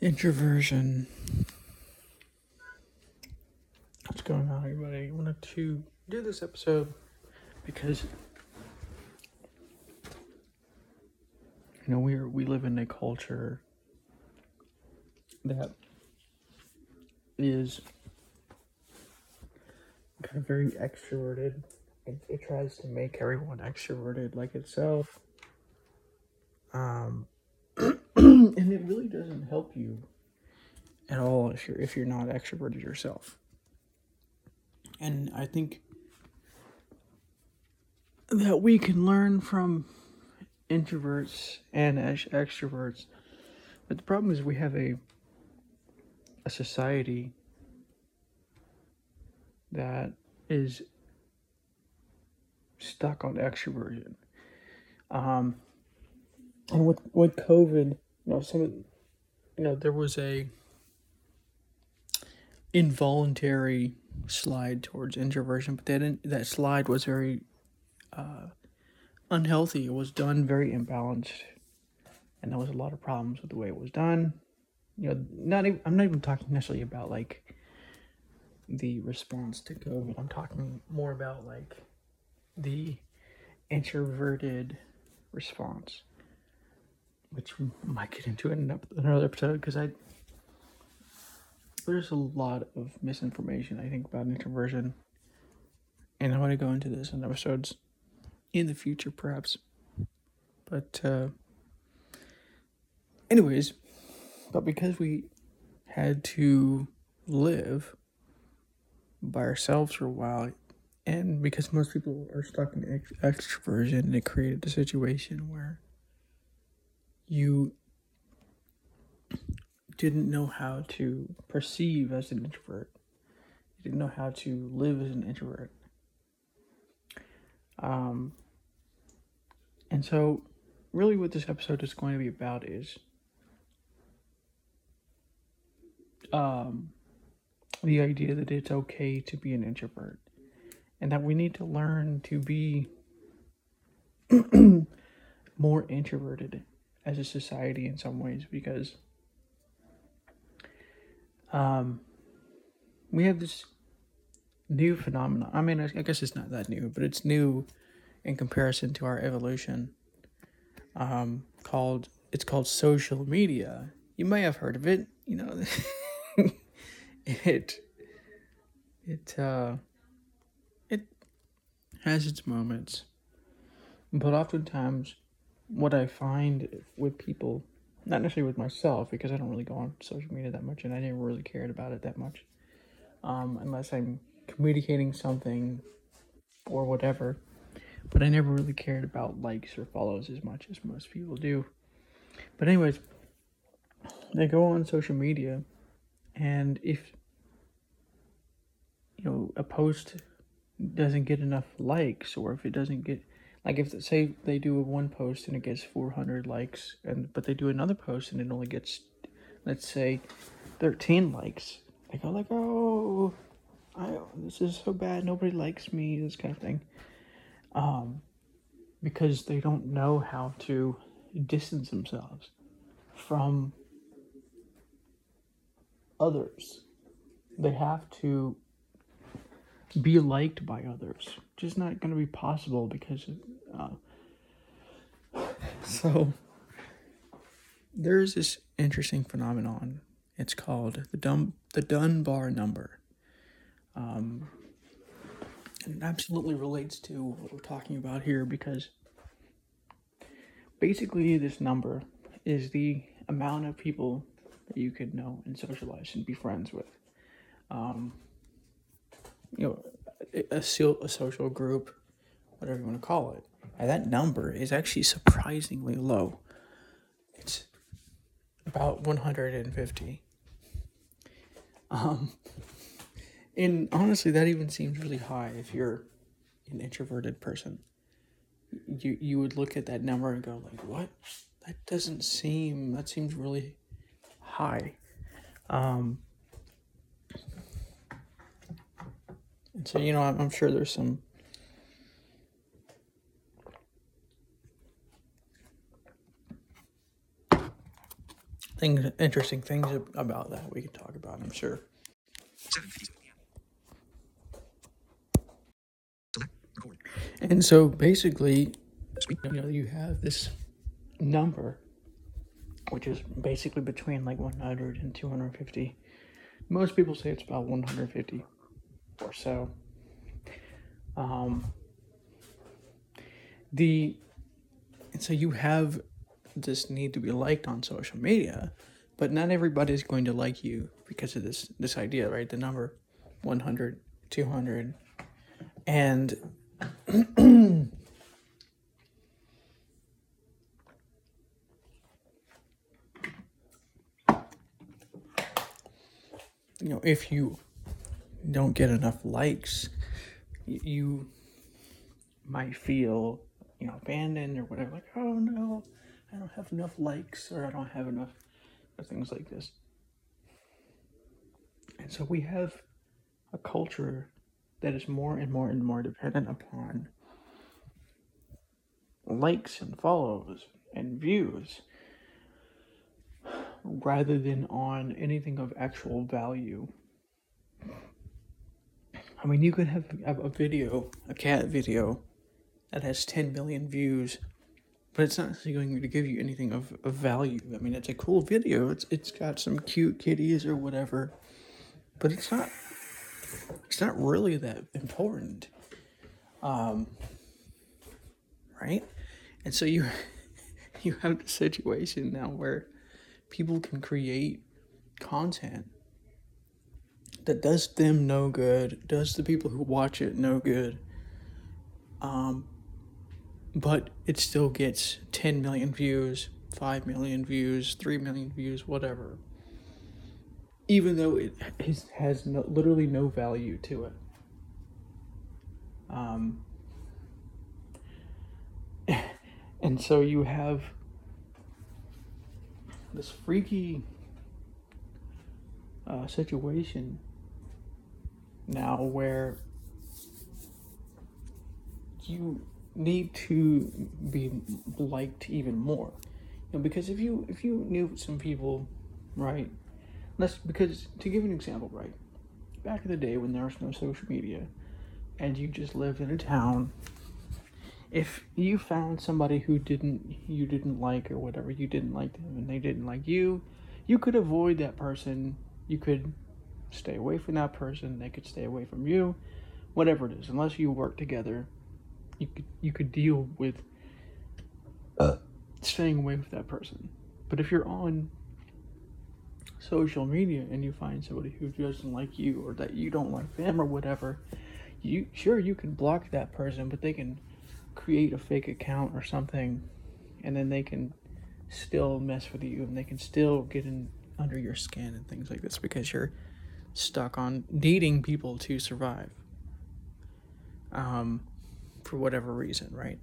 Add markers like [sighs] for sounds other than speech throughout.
Introversion. What's going on, everybody? I wanted to do this episode because you know we are, we live in a culture that is kind of very extroverted. It, it tries to make everyone extroverted like itself. Um, it really doesn't help you at all if you're if you're not extroverted yourself. And I think that we can learn from introverts and extroverts. But the problem is we have a a society that is stuck on extroversion. Um, and with with COVID, you know, some you know, there was a involuntary slide towards introversion, but that that slide was very uh, unhealthy. It was done very imbalanced, and there was a lot of problems with the way it was done. You know, not even, I'm not even talking necessarily about like the response to COVID. I'm talking more about like the introverted response, which might get into in another episode because I there's a lot of misinformation I think about introversion, and I want to go into this in episodes in the future, perhaps. But uh, anyways, but because we had to live by ourselves for a while, and because most people are stuck in ex- extroversion, it created a situation where you didn't know how to perceive as an introvert. You didn't know how to live as an introvert. Um, and so, really, what this episode is going to be about is um, the idea that it's okay to be an introvert and that we need to learn to be [clears throat] more introverted as a society in some ways because um, we have this new phenomenon. I mean, I guess it's not that new, but it's new in comparison to our evolution. Um, called it's called social media. You may have heard of it. You know, [laughs] it it uh, it has its moments, but oftentimes, what I find with people not necessarily with myself because I don't really go on social media that much and I never really cared about it that much. Um, unless I'm communicating something or whatever. But I never really cared about likes or follows as much as most people do. But, anyways, they go on social media and if you know a post doesn't get enough likes or if it doesn't get like if say they do a one post and it gets 400 likes and but they do another post and it only gets let's say 13 likes they go like oh I, this is so bad nobody likes me this kind of thing um because they don't know how to distance themselves from others they have to be liked by others. Just not going to be possible because, uh, so there's this interesting phenomenon. It's called the Dun- the Dunbar number. Um, and it absolutely relates to what we're talking about here because basically this number is the amount of people that you could know and socialize and be friends with. Um, you know, a, a social group, whatever you want to call it. And that number is actually surprisingly low. It's about 150. Um, and honestly, that even seems really high if you're an introverted person. You you would look at that number and go like, "What? That doesn't seem. That seems really high." Um, so, you know, I'm, I'm sure there's some things, interesting things about that we can talk about. I'm sure. And so basically, you know, you have this number, which is basically between like 100 and 250. Most people say it's about 150 or so. Um, the and so you have this need to be liked on social media, but not everybody's going to like you because of this this idea, right? The number 100, 200 and [clears throat] you know, if you don't get enough likes, you might feel, you know, abandoned or whatever. Like, oh no, I don't have enough likes or I don't have enough, or things like this. And so we have a culture that is more and more and more dependent upon likes and follows and views rather than on anything of actual value. I mean, you could have, a video, a cat video, that has 10 million views, but it's not actually going to give you anything of, of value. I mean, it's a cool video, it's, it's got some cute kitties or whatever, but it's not, it's not really that important. Um, right? And so you, [laughs] you have the situation now where people can create content that does them no good, does the people who watch it no good. Um, but it still gets 10 million views, 5 million views, 3 million views, whatever. Even though it has, has no, literally no value to it. Um, [sighs] and so you have this freaky uh, situation now where you need to be liked even more. You know, because if you if you knew some people right let's because to give an example right back in the day when there was no social media and you just lived in a town if you found somebody who didn't you didn't like or whatever you didn't like them and they didn't like you you could avoid that person. You could stay away from that person. They could stay away from you. Whatever it is unless you work together you could you could deal with uh. staying away with that person. But if you're on social media and you find somebody who doesn't like you or that you don't like them or whatever you sure you can block that person but they can create a fake account or something and then they can still mess with you and they can still get in under your skin and things like this because you're stuck on needing people to survive um, for whatever reason, right?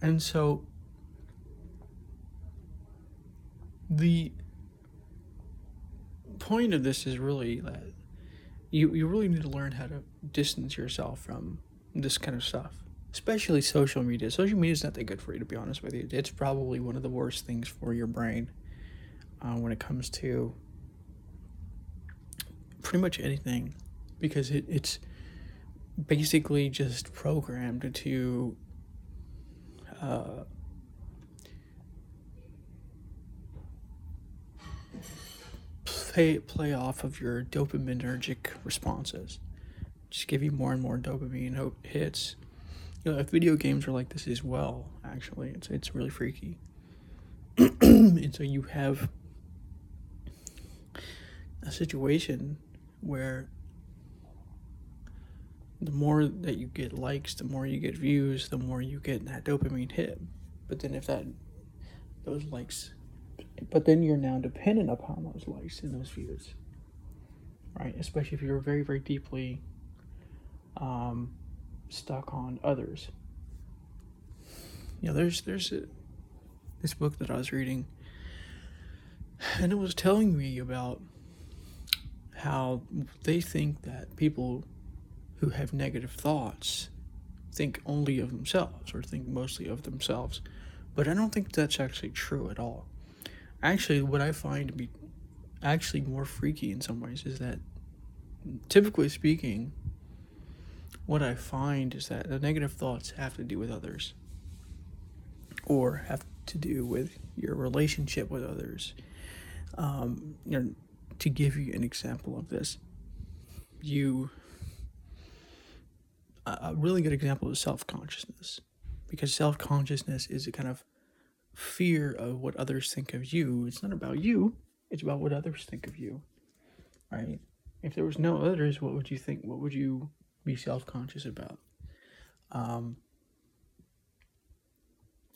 And so the point of this is really that you, you really need to learn how to distance yourself from this kind of stuff especially social media. Social media is not that good for you to be honest with you. It's probably one of the worst things for your brain uh, when it comes to pretty much anything because it, it's basically just programmed to uh, play play off of your dopaminergic responses. Just give you more and more dopamine hits. You know, if video games are like this as well. Actually, it's it's really freaky. [clears throat] and so you have a situation where the more that you get likes, the more you get views, the more you get that dopamine hit. But then if that those likes but then you're now dependent upon those likes and those views. Right? Especially if you're very, very deeply um, stuck on others. You know, there's there's a, this book that I was reading, and it was telling me about how they think that people who have negative thoughts think only of themselves or think mostly of themselves But I don't think that's actually true at all. Actually, what I find to be actually more freaky in some ways is that typically speaking, what I find is that the negative thoughts have to do with others or have to do with your relationship with others. Um, you know, to give you an example of this, you a really good example is self consciousness, because self consciousness is a kind of fear of what others think of you. It's not about you; it's about what others think of you, right? If there was no others, what would you think? What would you be self conscious about? Um,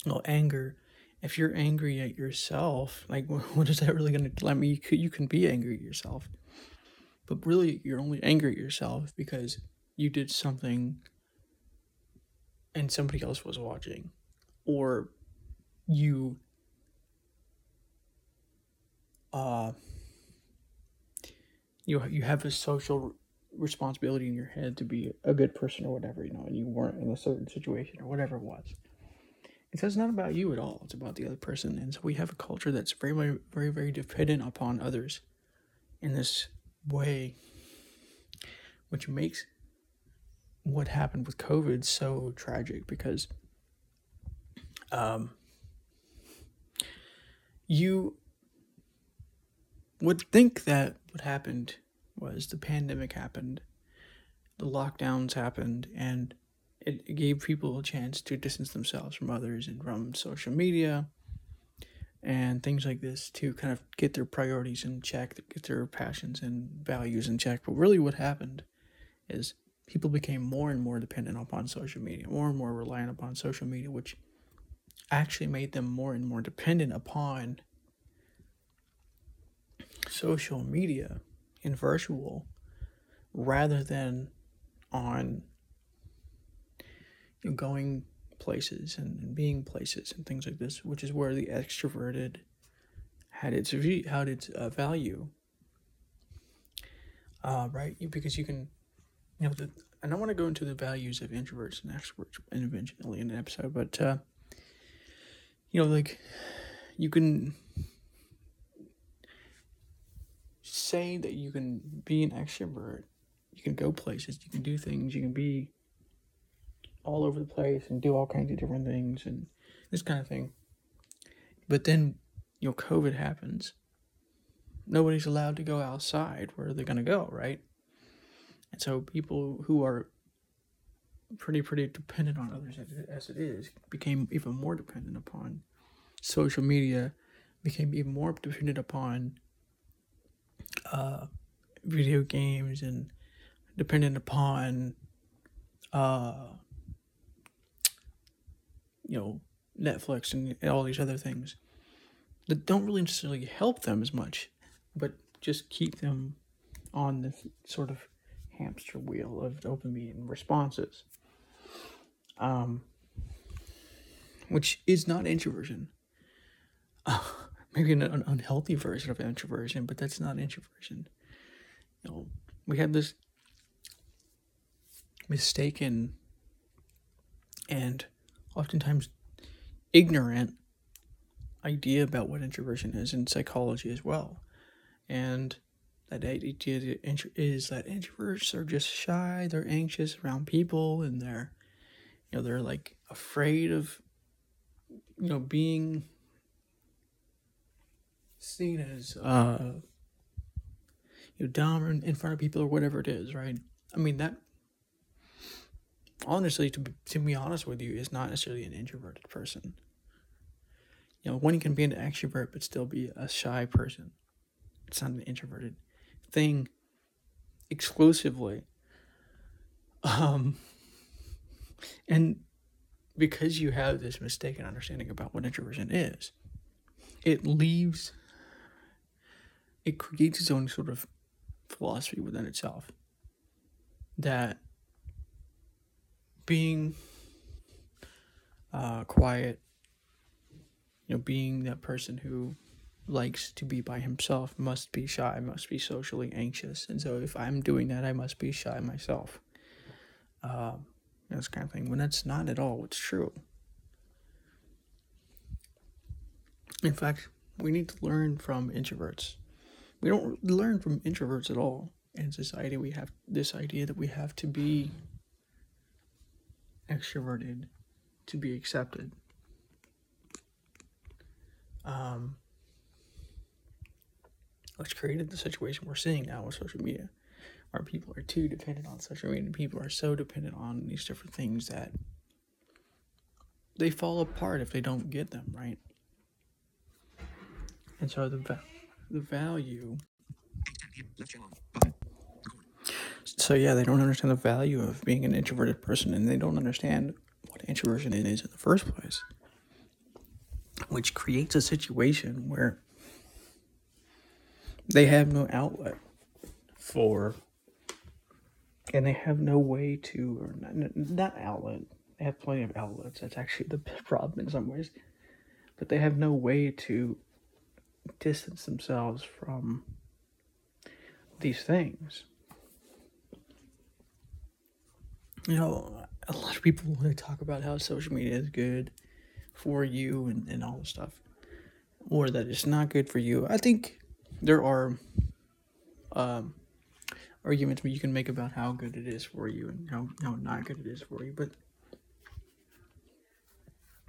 well, anger. If you're angry at yourself, like [laughs] what is that really going to? I mean, you, could, you can be angry at yourself, but really, you're only angry at yourself because you did something and somebody else was watching, or you uh you you have a social responsibility in your head to be a good person or whatever, you know, and you weren't in a certain situation or whatever it was. It's not about you at all. It's about the other person. And so we have a culture that's very, very, very, very dependent upon others in this way, which makes what happened with COVID so tragic because um, you would think that what happened was the pandemic happened, the lockdowns happened, and it gave people a chance to distance themselves from others and from social media and things like this to kind of get their priorities in check, get their passions and values in check. But really, what happened is people became more and more dependent upon social media, more and more reliant upon social media, which actually made them more and more dependent upon social media in virtual rather than on you know, going places and, and, being places and things like this, which is where the extroverted had its had its uh, value. Uh, right, because you can, you know, the, and I want to go into the values of introverts and extroverts individually in an episode, but uh, you know, like you can say that you can be an extrovert, you can go places, you can do things, you can be all over the place and do all kinds of different things and this kind of thing. But then, you know, COVID happens. Nobody's allowed to go outside. Where are they going to go, right? And so people who are pretty, pretty dependent on others as it is became even more dependent upon social media, became even more dependent upon uh, video games and dependent upon uh, you know Netflix and all these other things that don't really necessarily help them as much, but just keep them on this sort of hamster wheel of dopamine responses. Um, which is not introversion. Uh, [laughs] maybe an, an unhealthy version of introversion, but that's not introversion. You know, we have this mistaken and oftentimes ignorant idea about what introversion is in psychology as well. And that idea is that introverts are just shy, they're anxious around people, and they're, you know, they're like afraid of, you know, being seen as, uh, you know, dumb in front of people or whatever it is, right? I mean, that honestly, to be, to be honest with you, is not necessarily an introverted person. You know, one can be an extrovert but still be a shy person. It's not an introverted thing exclusively. Um, and because you have this mistaken understanding about what introversion is, it leaves, it creates its own sort of philosophy within itself that being uh, quiet, you know, being that person who likes to be by himself must be shy, must be socially anxious. And so if I'm doing that, I must be shy myself. Um, this kind of thing. When that's not at all what's true. In fact, we need to learn from introverts. We don't learn from introverts at all. In society, we have this idea that we have to be extroverted to be accepted. Um, which created the situation we're seeing now with social media, where people are too dependent on social media. People are so dependent on these different things that they fall apart if they don't get them right. And so the va- the value. So yeah, they don't understand the value of being an introverted person, and they don't understand what introversion is in the first place, which creates a situation where they have no outlet for, and they have no way to, or not, not outlet. They have plenty of outlets. That's actually the [laughs] problem in some ways, but they have no way to distance themselves from these things. You know, a lot of people want to talk about how social media is good for you and, and all this stuff, or that it's not good for you. I think there are um, arguments you can make about how good it is for you and how, how not good it is for you, but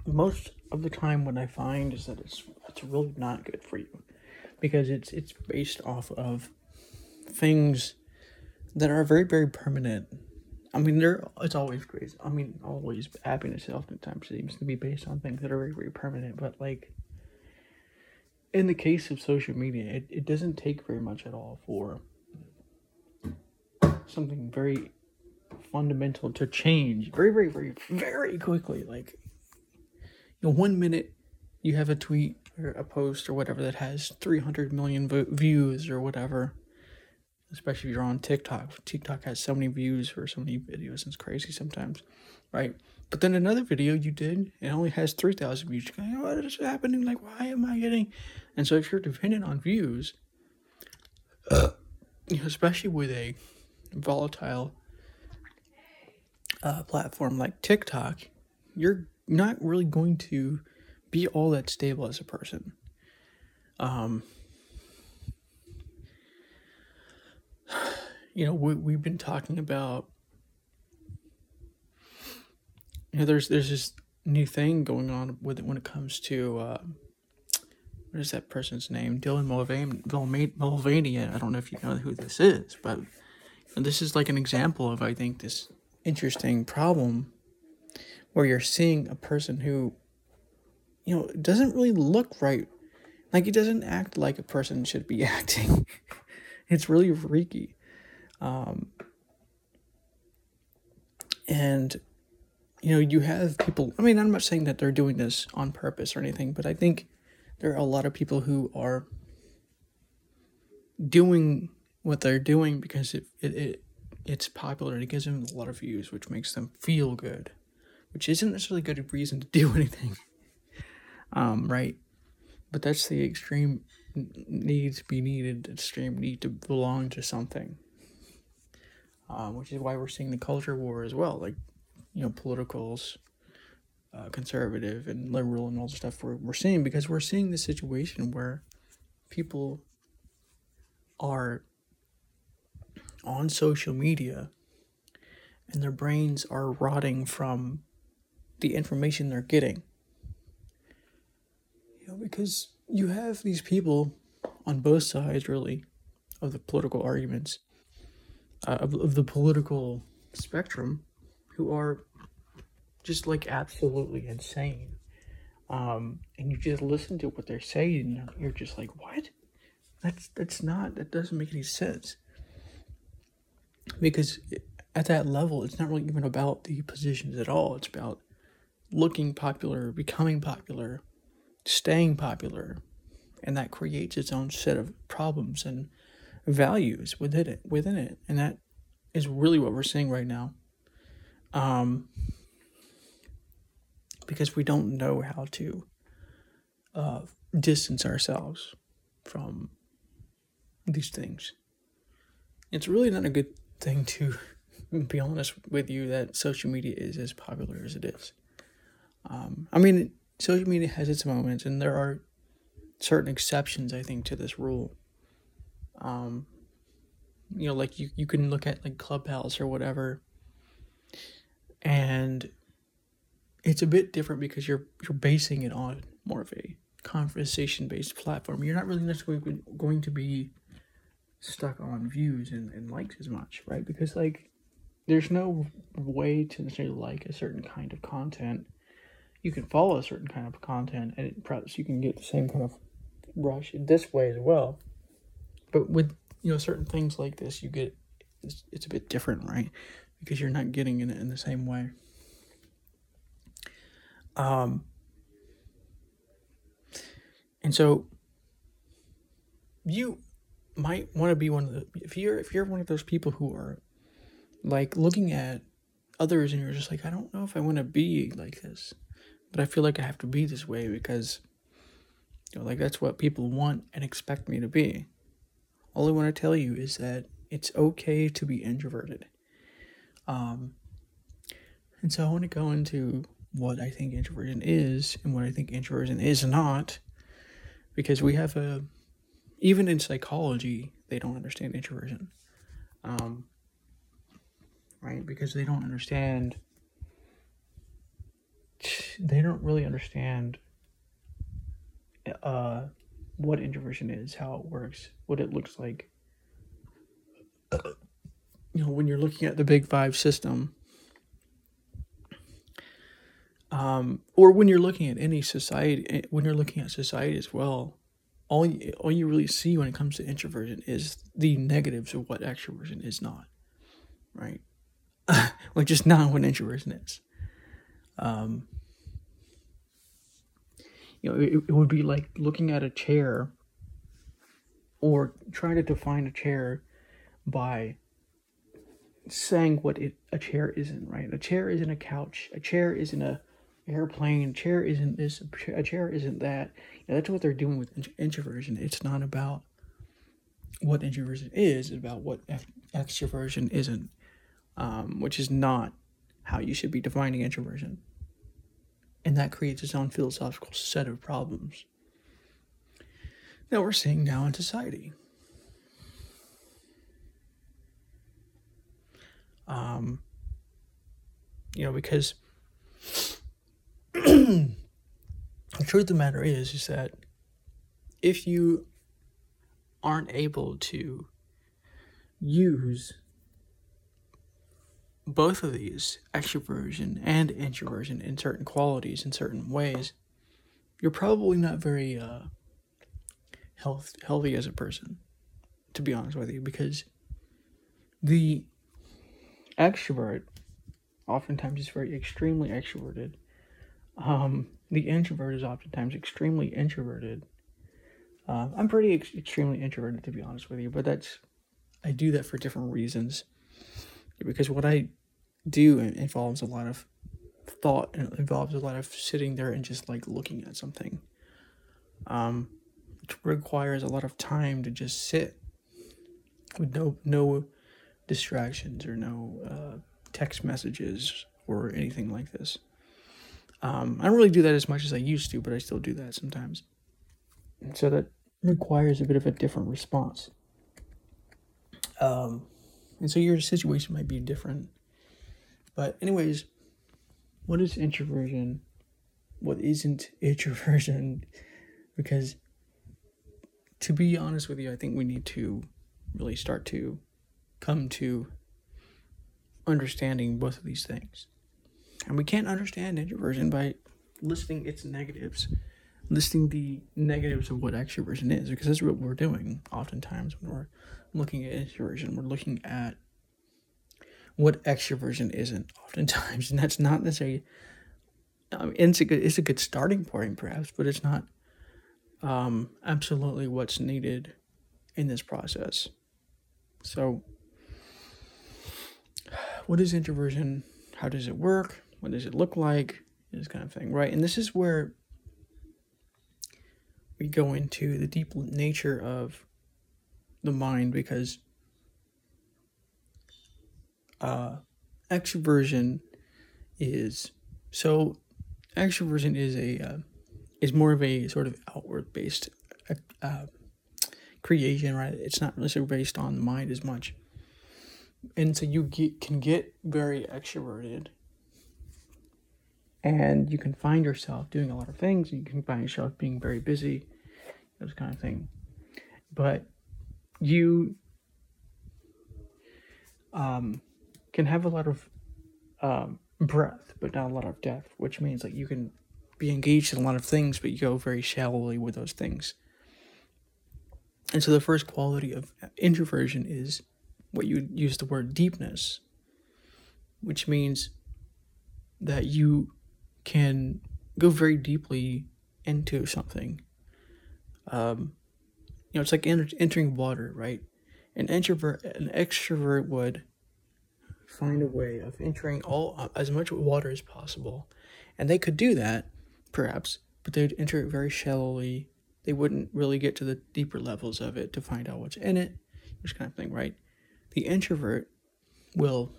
most of the time what I find is that it's it's really not good for you because it's it's based off of things that are very very permanent. I mean, there it's always crazy. I mean, always happiness oftentimes seems to be based on things that are very very permanent. But like in the case of social media, it, it doesn't take very much at all for something very fundamental to change very very very very quickly. Like you know, one minute you have a tweet or a post or whatever that has 300 million vo- views or whatever, especially if you're on TikTok. TikTok has so many views for so many videos, it's crazy sometimes, right? But then another video you did, it only has 3,000 views. You're going, what is happening? Like, why am I getting? And so if you're dependent on views, uh, [clears throat] especially with a volatile uh, platform like TikTok, you're not really going to be all that stable as a person. Um, you know, we, we've been talking about, you know, there's, there's this new thing going on with it when it comes to, uh, what is that person's name? Dylan Mulvaney. I don't know if you know who this is, but this is like an example of, I think, this interesting problem where you're seeing a person who, you know, doesn't really look right. Like he doesn't act like a person should be [laughs] acting. it's really freaky. Um, and, you know, you have people, I mean, I'm not saying that they're doing this on purpose or anything, but I think there are a lot of people who are doing what they're doing because it, it, it it's popular. And it gives them a lot of views, which makes them feel good which isn't necessarily a good reason to [laughs] do anything. Um, right? But that's the extreme need to be needed, extreme need to belong to something. Um, which is why we're seeing the culture war as well. Like, you know, politicals, uh, conservative and liberal and all the stuff we're, we're seeing because we're seeing the situation where people are on social media and their brains are rotting from the information they're getting. You know, because you have these people on both sides, really, of the political arguments, uh, of, of the political spectrum, who are just like absolutely insane. Um, and you just listen to what they're saying, you're just like, what? That's that's not that doesn't make any sense. Because at that level, it's not really even about the positions at all. It's about looking popular, becoming popular, staying popular, and that creates its own set of problems and values within it. Within it, and that is really what we're seeing right now. Um, because we don't know how to uh, distance ourselves from these things. It's really not a good thing to [laughs] be honest with you that social media is as popular as it is. Um, I mean, social media has its moments, and there are certain exceptions, I think, to this rule. Um, you know, like you, you can look at like Clubhouse or whatever, and it's a bit different because you're you're basing it on more of a conversation based platform. You're not really necessarily going to be stuck on views and, and likes as much, right? Because like there's no way to necessarily like a certain kind of content. You can follow a certain kind of content and it, perhaps you can get the same kind of rush this way as well. But with you know certain things like this, you get it's, it's a bit different, right? Because you're not getting it in the same way. Um, and so you might want to be one of the if you're if you're one of those people who are like looking at others and you're just like I don't know if I want to be like this, but I feel like I have to be this way because you know like that's what people want and expect me to be. All I want to tell you is that it's okay to be introverted. Um, and so I want to go into what I think introversion is and what I think introversion is not, because we have a, even in psychology, they don't understand introversion. Um, right? Because they don't understand, they don't really understand uh, what introversion is, how it works, what it looks like. You know, when you're looking at the big five system, um, or when you're looking at any society, eh, when you're looking at society as well, all you, all you really see when it comes to introversion is the negatives of what extroversion is not, right? [laughs] like just not what introversion is. Um, you know, it, it would be like looking at a chair or trying to define a chair by saying what it, a chair isn't, right? A chair isn't a couch. A chair isn't a airplane. A chair isn't this. A chair isn't that. You know, that's what they're doing with introversion. It's not about what introversion is. It's about what extroversion isn't, um, which is not how you should be defining introversion and that creates its own philosophical set of problems that we're seeing now in society. Um, you know, because [clears throat] the truth of the matter is, is that if you aren't able to use both of these, extroversion and introversion, in certain qualities, in certain ways, you're probably not very uh, health, healthy as a person, to be honest with you, because the extrovert oftentimes is very extremely extroverted. Um, the introvert is oftentimes extremely introverted. Uh, I'm pretty ex- extremely introverted, to be honest with you, but that's I do that for different reasons because what I do involves a lot of thought and it involves a lot of sitting there and just like looking at something. Um, it requires a lot of time to just sit with no no distractions or no uh, text messages or anything like this. Um, I don't really do that as much as I used to, but I still do that sometimes. And so that requires a bit of a different response. Um, and so your situation might be different. But, anyways, what is introversion? What isn't [laughs] introversion? Because, to be honest with you, I think we need to really start to come to understanding both of these things. And we can't understand introversion by listing its negatives, listing the negatives of what extroversion is, because that's what we're doing oftentimes when we're looking at introversion. We're looking at what extroversion isn't oftentimes, [laughs] and that's not necessarily. I mean, it's a good it's a good starting point perhaps, but it's not um, absolutely what's needed in this process. So, [sighs] what is introversion? How does it work? What does it look like? This kind of thing, right? And this is where we go into the deep nature of the mind because uh, extroversion is so extroversion is a uh, is more of a sort of outward based uh, creation, right? It's not necessarily based on the mind as much. And so you get, can get very extroverted and you can find yourself doing a lot of things. You can find yourself being very busy, those kind of thing. But you um, can have a lot of um, but not a lot of depth, which means like you can be engaged in a lot of things, but you go very shallowly with those things. And so the first quality of introversion is what you use the word deepness, which means that you can go very deeply into something. Um, you know, it's like enter- entering water, right? An introvert, an extrovert would find a way of entering all as much water as possible, and they could do that, perhaps, but they'd enter it very shallowly. They wouldn't really get to the deeper levels of it to find out what's in it, this kind of thing, right? The introvert will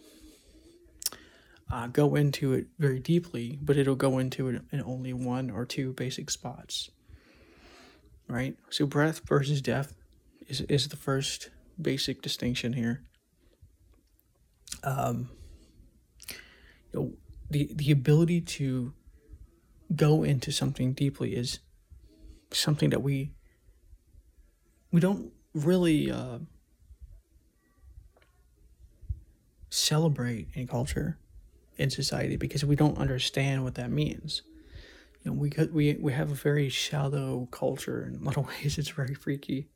uh, go into it very deeply, but it'll go into it in only one or two basic spots. Right? So, breath versus depth is, is the first basic distinction here. Um, you know, the, the ability to go into something deeply is something that we we don't really uh, celebrate in culture in society because we don't understand what that means. You know, we could, we we have a very shallow culture in a lot of [laughs] ways. It's very freaky.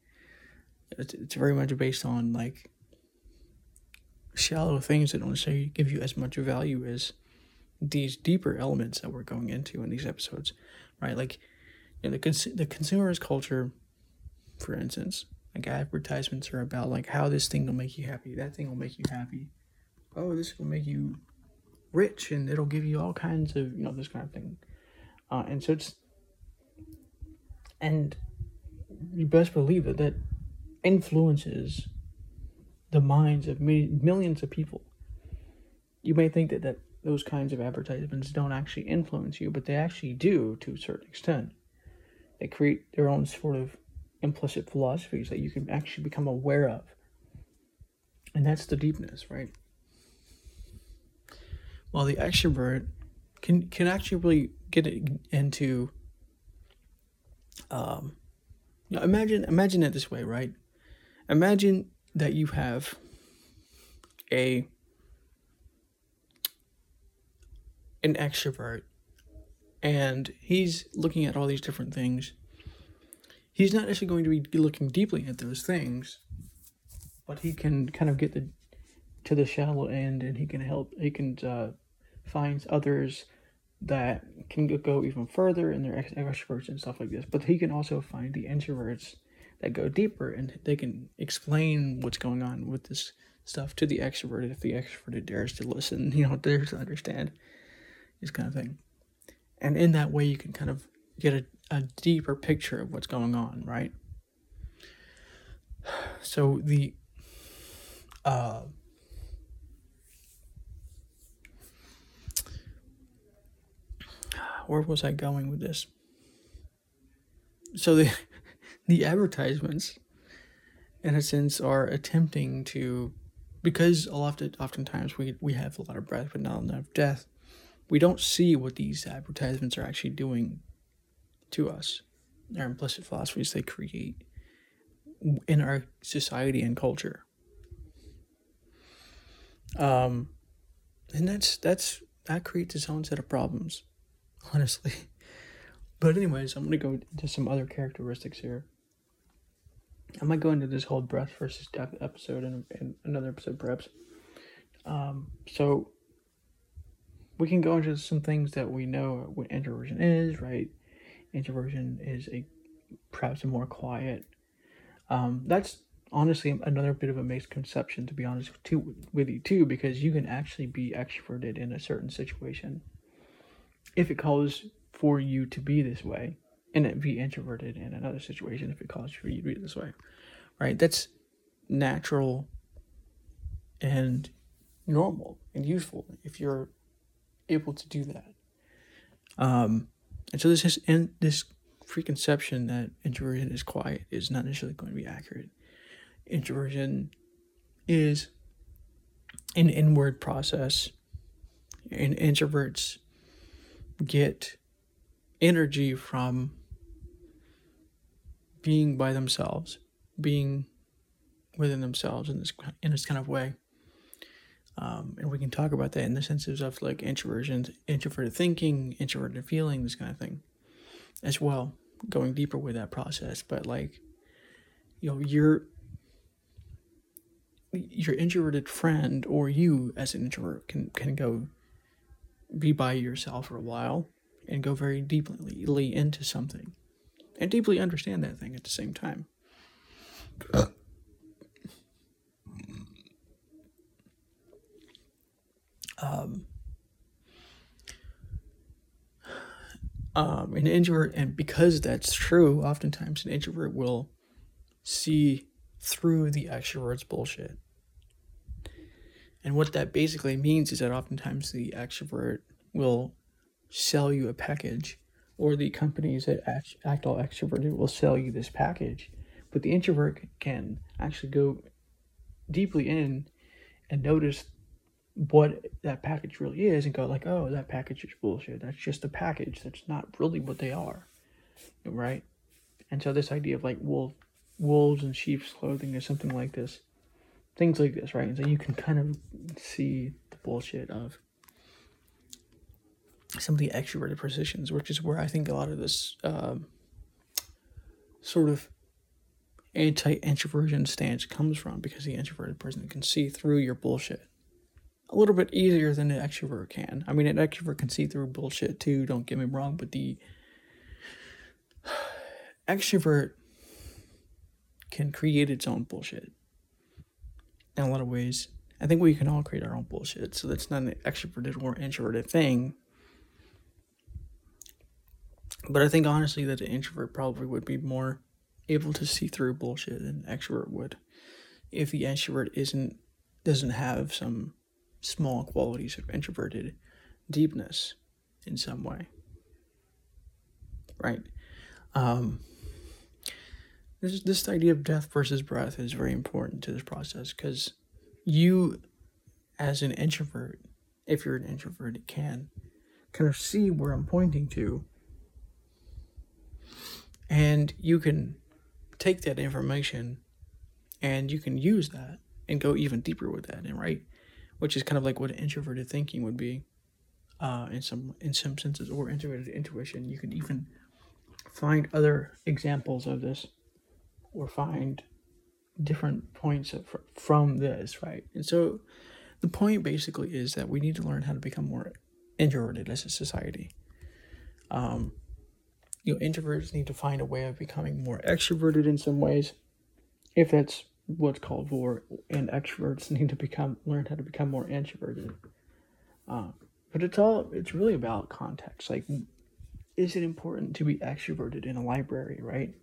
It's, it's very much based on like shallow things that don't necessarily give you as much value as these deeper elements that we're going into in these episodes, right? Like, you know, the cons- the consumerist culture, for instance, like advertisements are about like how this thing will make you happy, that thing will make you happy. Oh, this will make you rich and it'll give you all kinds of you know this kind of thing uh, and so it's and you best believe that that influences the minds of millions of people. You may think that, that those kinds of advertisements don't actually influence you but they actually do to a certain extent. They create their own sort of implicit philosophies that you can actually become aware of. And that's the deepness right? While the extrovert can can actually really get into um imagine imagine it this way right? Imagine that you have a an extrovert and he's looking at all these different things. He's not necessarily going to be looking deeply at those things but he can kind of get the to the shallow end and he can help he can uh, find others that can go even further in their extroverts and stuff like this but he can also find the introverts that go deeper and they can explain what's going on with this stuff to the extroverted if the extroverted dares to listen [laughs] you know dares to understand this kind of thing. And in that way you can kind of get a, a deeper picture of what's going on right? [sighs] So the uh where was I going with this? So the [laughs] the advertisements, in a sense, are attempting to, because a lot of oftentimes we we have a lot of breath but not enough death. We don't see what these advertisements are actually doing to us. Their implicit philosophies they create in our society and culture. Um, and that's that's that creates its own set of problems. [laughs] honestly. But anyways, I'm gonna go into some other characteristics here. I might go into this whole breath versus depth episode in, in another episode, perhaps. Um, so we can go into some things that we know what introversion is, right? Introversion is a perhaps a more quiet. Um, that's honestly another bit of a misconception, to be honest too, with you too, because you can actually be extroverted in a certain situation if it calls for you to be this way and be introverted in another situation if it calls for you to be this way right? That's natural and normal and useful if you're able to do that. Um and so this is and this preconception that introversion is quiet is not necessarily going to be accurate. Introversion is an inward process, and introverts get energy from being by themselves, being within themselves in this in this kind of way. Um, and we can talk about that in the senses of like introversion, introverted thinking, introverted feeling, this kind of thing, as well. Going deeper with that process, but like, you know, your your introverted friend or you as an introvert can can go be by yourself for a while and go very deeply into something and deeply understand that thing at the same time. Um, um, an introvert, and because that's true, oftentimes an introvert will see through the extrovert's bullshit. And what that basically means is that oftentimes the extrovert will sell you a package, or the companies that act, act all extroverted will sell you this package. But the introvert can actually go deeply in and notice what that package really is and go like, oh, that package is bullshit. That's just a package. That's not really what they are, right? And so this idea of like wolf, wolves and sheep's clothing or something like this, things like this, right? So you can kind of see the bullshit of some of the extroverted positions, which is where I think a lot of this um, sort of anti-introversion stance comes from, because the introverted person can see through your bullshit a little bit easier than an extrovert can. I mean, an extrovert can see through bullshit too. Don't get me wrong, but the [sighs] extrovert can create its own bullshit in a lot of ways. I think we can all create our own bullshit, so that's not an extroverted or introverted thing. But I think honestly that the introvert probably would be more able to see through bullshit than an extrovert would if the extrovert isn't doesn't have some small qualities of introverted deepness in some way. Right? Um, this, this idea of death versus breath is very important to this process because you, as an introvert, if you're an introvert, it can kind of see where I'm pointing to. And you can take that information and you can use that and go even deeper with that. And right, which is kind of like what introverted thinking would be uh, in some in some senses or introverted intuition you can even find other examples of this or find different points of, from this right and so the point basically is that we need to learn how to become more introverted as a society um, you know introverts need to find a way of becoming more extroverted in some ways if that's what's called for, and extroverts [laughs] need to become learn how to become more introverted. Um, but it's all it's really about context. Like, is it important to be extroverted in a library? Right?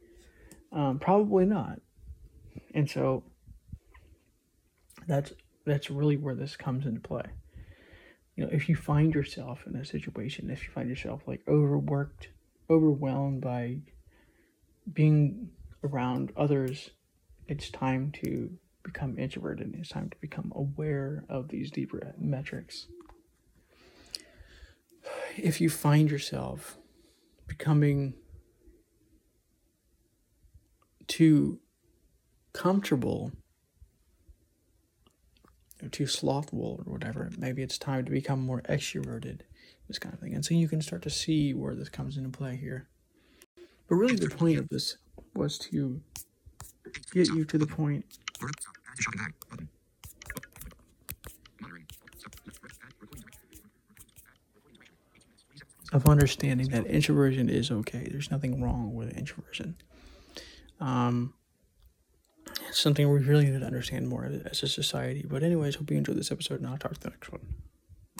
Um, probably not. And so that's that's really where this comes into play. You know, if you find yourself in a situation, if you find yourself like overworked, overwhelmed by being around others it's time to become introverted. It's time to become aware of these deeper metrics. If you find yourself becoming too comfortable or too slothful or whatever, maybe it's time to become more extroverted, this kind of thing. And so you can start to see where this comes into play here. But really, the point of this was to get you to the point of understanding that introversion is okay. There's nothing wrong with introversion. Um, it's something we really need to understand more as a society. But anyways, hope you enjoyed this episode, and I'll talk to the next one.